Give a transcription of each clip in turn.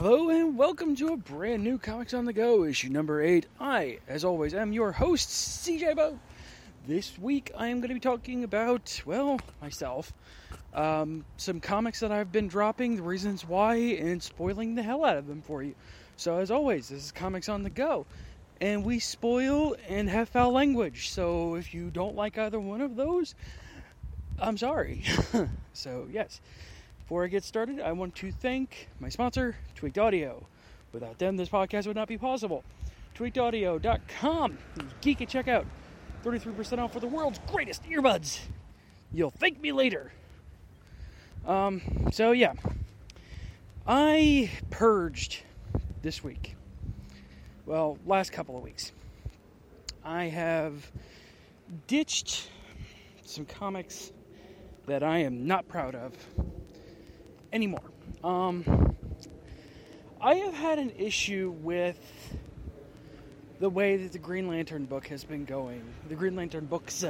Hello and welcome to a brand new Comics on the Go, issue number 8. I, as always, am your host, CJ Bo. This week I am going to be talking about, well, myself, um, some comics that I've been dropping, the reasons why, and spoiling the hell out of them for you. So, as always, this is Comics on the Go, and we spoil and have foul language. So, if you don't like either one of those, I'm sorry. so, yes. Before I get started, I want to thank my sponsor, Tweaked Audio. Without them, this podcast would not be possible. TweakedAudio.com. Geek at checkout. 33% off for the world's greatest earbuds. You'll thank me later. Um, so yeah. I purged this week. Well, last couple of weeks. I have ditched some comics that I am not proud of anymore. Um, I have had an issue with the way that the Green Lantern book has been going. The Green Lantern books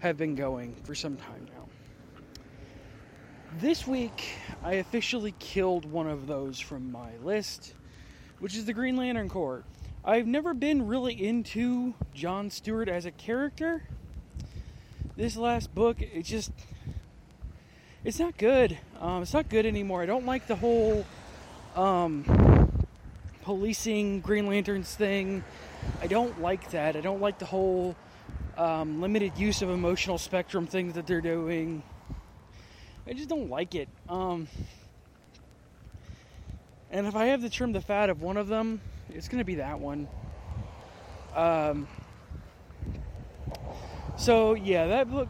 have been going for some time now. This week, I officially killed one of those from my list, which is the Green Lantern Corps. I've never been really into John Stewart as a character. This last book, it just it's not good. Um, it's not good anymore. I don't like the whole um, policing Green Lanterns thing. I don't like that. I don't like the whole um, limited use of emotional spectrum thing that they're doing. I just don't like it. Um, and if I have to trim the fat of one of them, it's going to be that one. Um, so yeah, that book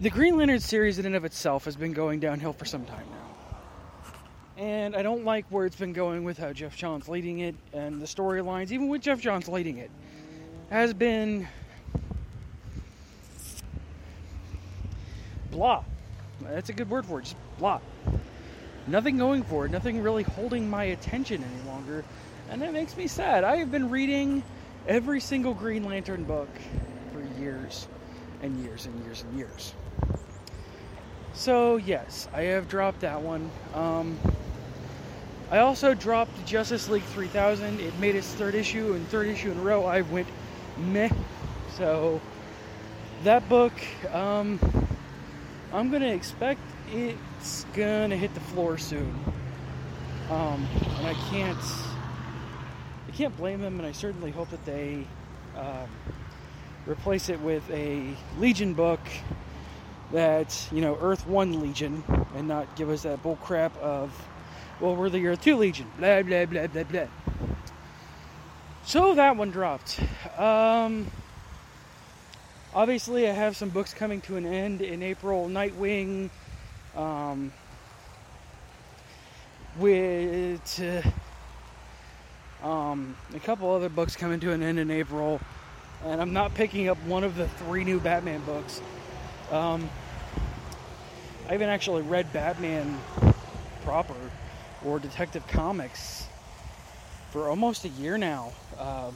the Green Lantern series in and of itself has been going downhill for some time now. And I don't like where it's been going with how Geoff Johns leading it and the storylines, even with Geoff Johns leading it, has been blah. That's a good word for it, just blah. Nothing going for it, nothing really holding my attention any longer. And that makes me sad. I have been reading every single Green Lantern book for years and years and years and years. So, yes, I have dropped that one. Um, I also dropped Justice League 3000. It made its third issue, and third issue in a row, I went meh. So, that book, um, I'm going to expect it's going to hit the floor soon. Um, and I can't, I can't blame them, and I certainly hope that they uh, replace it with a Legion book that you know Earth One Legion, and not give us that bull crap of, well, we're the Earth Two Legion. Blah blah blah blah blah. So that one dropped. Um, obviously, I have some books coming to an end in April. Nightwing. Um, with uh, um, a couple other books coming to an end in April, and I'm not picking up one of the three new Batman books. Um, I haven't actually read Batman proper or Detective Comics for almost a year now. Uh,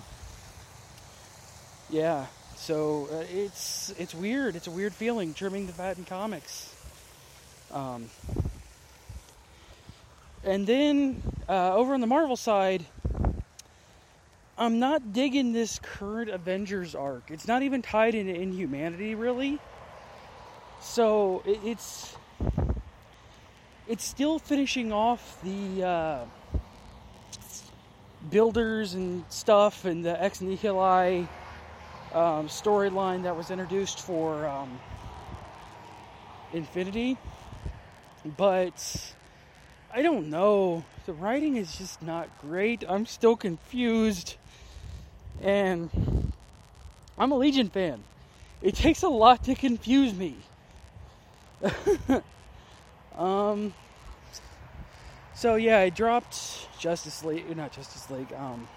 yeah, so uh, it's it's weird. It's a weird feeling trimming the fat in comics. Um, and then uh, over on the Marvel side, I'm not digging this current Avengers arc. It's not even tied into Inhumanity, really. So it's it's still finishing off the uh, builders and stuff and the ex nihili um, storyline that was introduced for um, Infinity, but I don't know. The writing is just not great. I'm still confused, and I'm a Legion fan. It takes a lot to confuse me. um. So yeah, I dropped Justice League, not Justice League. Um.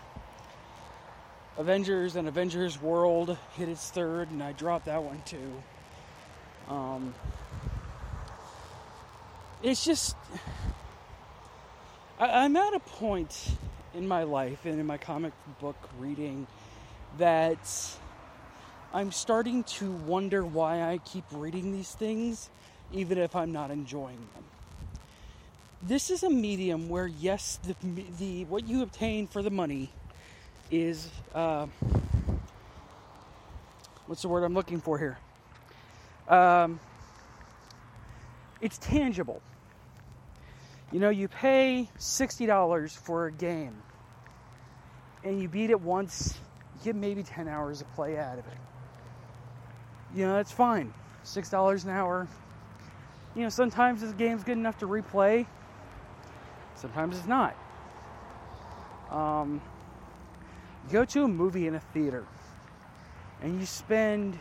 Avengers and Avengers World hit its third, and I dropped that one too. Um. It's just. I, I'm at a point in my life and in my comic book reading that I'm starting to wonder why I keep reading these things even if I'm not enjoying them. this is a medium where yes, the the what you obtain for the money is uh, what's the word I'm looking for here? Um, it's tangible. You know, you pay $60 for a game and you beat it once, you get maybe 10 hours of play out of it. You know, that's fine. $6 an hour. You know, sometimes this game's good enough to replay, sometimes it's not. Um, go to a movie in a theater and you spend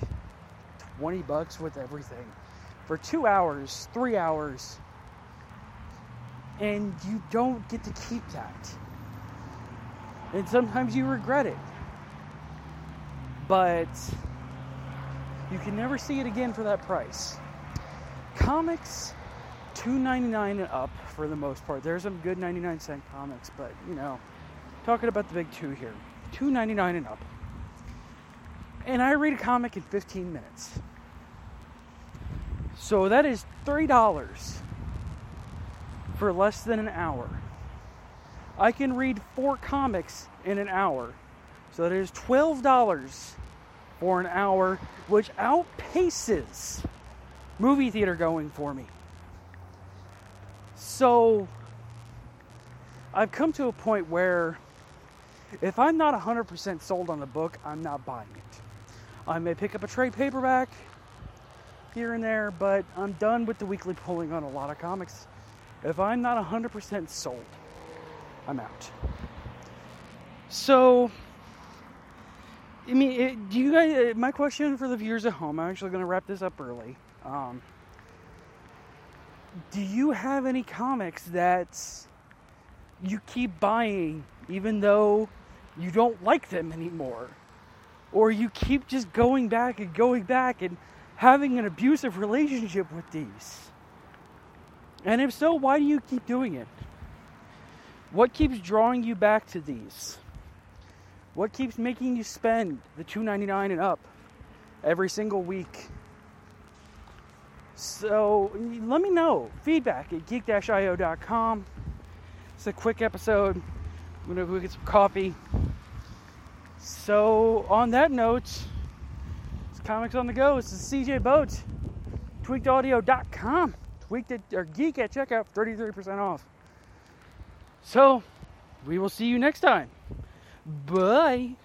20 bucks with everything for two hours, three hours, and you don't get to keep that. And sometimes you regret it. But you can never see it again for that price. Comics, $2.99 and up for the most part. There's some good 99 cent comics, but you know, talking about the big two here. $2.99 and up. And I read a comic in 15 minutes. So that is $3 for less than an hour. I can read four comics in an hour. So that is $12 for an hour, which outpaces movie theater going for me. So I've come to a point where if I'm not 100% sold on the book, I'm not buying it. I may pick up a trade paperback here and there, but I'm done with the weekly pulling on a lot of comics. If I'm not 100% sold, I'm out. So, I mean, do you guys? Uh, my question for the viewers at home. I'm actually going to wrap this up early. Um, do you have any comics that you keep buying even though you don't like them anymore? Or you keep just going back and going back and having an abusive relationship with these? And if so, why do you keep doing it? What keeps drawing you back to these? What keeps making you spend the $2.99 and up every single week? So let me know. Feedback at geek-io.com. It's a quick episode. I'm gonna go get some coffee. So on that note, it's Comics on the Go. It's the CJ Boat. Tweakedaudio.com. Tweaked it or geek at checkout, 33% off. So we will see you next time. Bye.